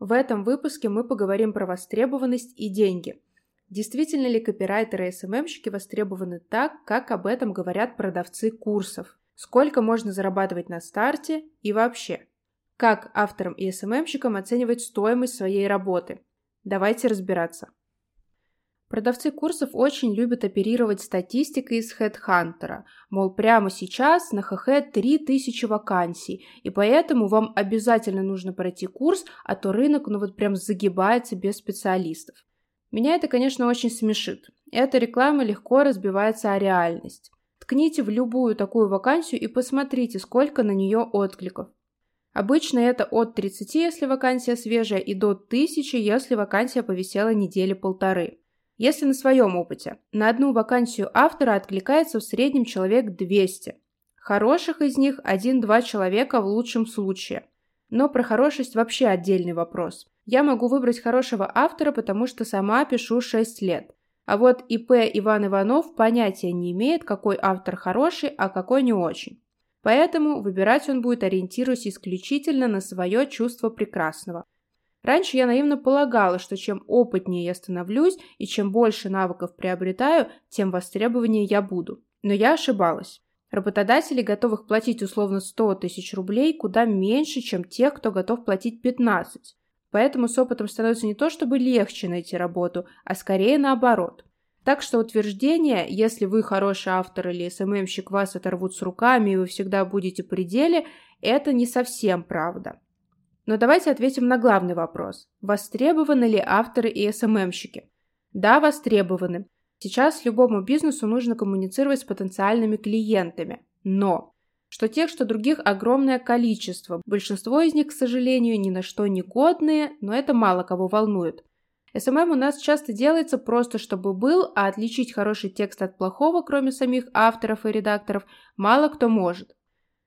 В этом выпуске мы поговорим про востребованность и деньги. Действительно ли копирайтеры и СММщики востребованы так, как об этом говорят продавцы курсов? Сколько можно зарабатывать на старте и вообще? Как авторам и СММщикам оценивать стоимость своей работы? Давайте разбираться. Продавцы курсов очень любят оперировать статистикой из HeadHunter, мол, прямо сейчас на ХХ 3000 вакансий, и поэтому вам обязательно нужно пройти курс, а то рынок ну вот прям загибается без специалистов. Меня это, конечно, очень смешит. Эта реклама легко разбивается о реальность. Ткните в любую такую вакансию и посмотрите, сколько на нее откликов. Обычно это от 30, если вакансия свежая, и до 1000, если вакансия повисела недели полторы. Если на своем опыте, на одну вакансию автора откликается в среднем человек 200. Хороших из них 1-2 человека в лучшем случае. Но про хорошесть вообще отдельный вопрос. Я могу выбрать хорошего автора, потому что сама пишу 6 лет. А вот ИП Иван Иванов понятия не имеет, какой автор хороший, а какой не очень. Поэтому выбирать он будет, ориентируясь исключительно на свое чувство прекрасного. Раньше я наивно полагала, что чем опытнее я становлюсь и чем больше навыков приобретаю, тем востребованнее я буду. Но я ошибалась. Работодатели готовых платить условно 100 тысяч рублей куда меньше, чем тех, кто готов платить 15. Поэтому с опытом становится не то чтобы легче найти работу, а скорее наоборот. Так что утверждение, если вы хороший автор или СММщик, вас оторвут с руками и вы всегда будете при деле, это не совсем правда. Но давайте ответим на главный вопрос. Востребованы ли авторы и СММщики? Да, востребованы. Сейчас любому бизнесу нужно коммуницировать с потенциальными клиентами. Но что тех, что других огромное количество. Большинство из них, к сожалению, ни на что не годные, но это мало кого волнует. SMM у нас часто делается просто чтобы был, а отличить хороший текст от плохого, кроме самих авторов и редакторов, мало кто может.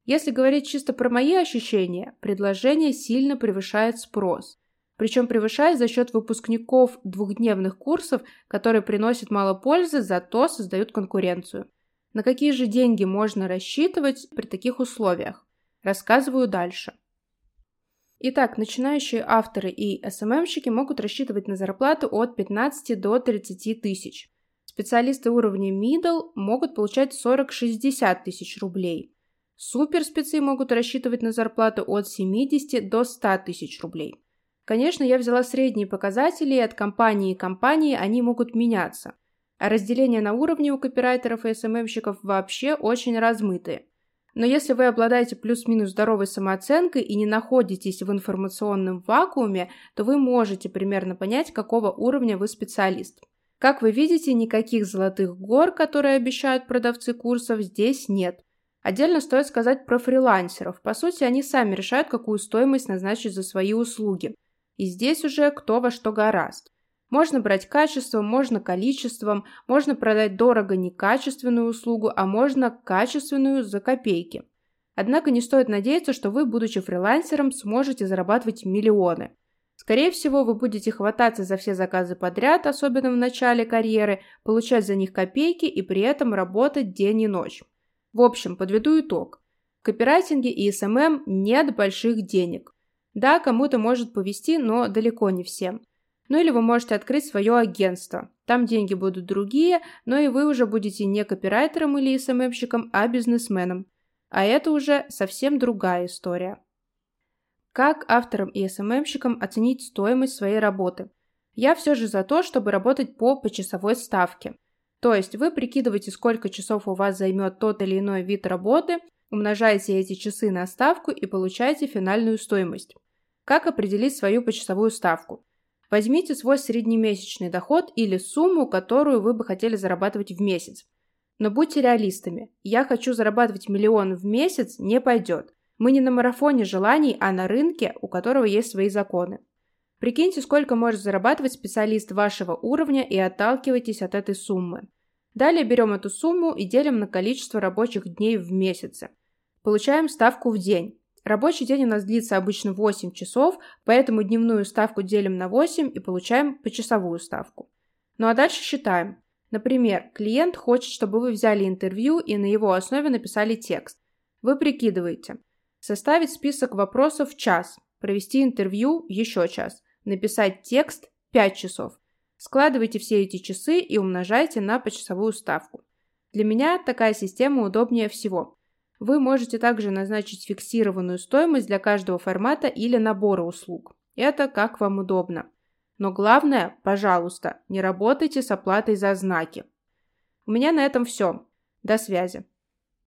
Если говорить чисто про мои ощущения, предложение сильно превышает спрос. Причем превышает за счет выпускников двухдневных курсов, которые приносят мало пользы, зато создают конкуренцию. На какие же деньги можно рассчитывать при таких условиях? Рассказываю дальше. Итак, начинающие авторы и СММщики могут рассчитывать на зарплату от 15 до 30 тысяч. Специалисты уровня middle могут получать 40-60 тысяч рублей. Суперспецы могут рассчитывать на зарплату от 70 до 100 тысяч рублей. Конечно, я взяла средние показатели, и от компании к компании они могут меняться. А разделение на уровни у копирайтеров и СММщиков вообще очень размытые. Но если вы обладаете плюс-минус здоровой самооценкой и не находитесь в информационном вакууме, то вы можете примерно понять, какого уровня вы специалист. Как вы видите, никаких золотых гор, которые обещают продавцы курсов, здесь нет – Отдельно стоит сказать про фрилансеров. По сути, они сами решают, какую стоимость назначить за свои услуги. И здесь уже кто во что гораст. Можно брать качеством, можно количеством, можно продать дорого некачественную услугу, а можно качественную за копейки. Однако не стоит надеяться, что вы, будучи фрилансером, сможете зарабатывать миллионы. Скорее всего, вы будете хвататься за все заказы подряд, особенно в начале карьеры, получать за них копейки и при этом работать день и ночь. В общем, подведу итог. В копирайтинге и SMM нет больших денег. Да, кому-то может повезти, но далеко не всем. Ну или вы можете открыть свое агентство. Там деньги будут другие, но и вы уже будете не копирайтером или SMM щиком, а бизнесменом. А это уже совсем другая история. Как авторам и СММщикам оценить стоимость своей работы? Я все же за то, чтобы работать по почасовой ставке. То есть вы прикидываете, сколько часов у вас займет тот или иной вид работы, умножаете эти часы на ставку и получаете финальную стоимость. Как определить свою почасовую ставку? Возьмите свой среднемесячный доход или сумму, которую вы бы хотели зарабатывать в месяц. Но будьте реалистами. Я хочу зарабатывать миллион в месяц не пойдет. Мы не на марафоне желаний, а на рынке, у которого есть свои законы. Прикиньте, сколько может зарабатывать специалист вашего уровня и отталкивайтесь от этой суммы. Далее берем эту сумму и делим на количество рабочих дней в месяце. Получаем ставку в день. Рабочий день у нас длится обычно 8 часов, поэтому дневную ставку делим на 8 и получаем почасовую ставку. Ну а дальше считаем. Например, клиент хочет, чтобы вы взяли интервью и на его основе написали текст. Вы прикидываете. Составить список вопросов час. провести интервью – еще час, написать текст – 5 часов. Складывайте все эти часы и умножайте на почасовую ставку. Для меня такая система удобнее всего. Вы можете также назначить фиксированную стоимость для каждого формата или набора услуг. Это как вам удобно. Но главное, пожалуйста, не работайте с оплатой за знаки. У меня на этом все. До связи.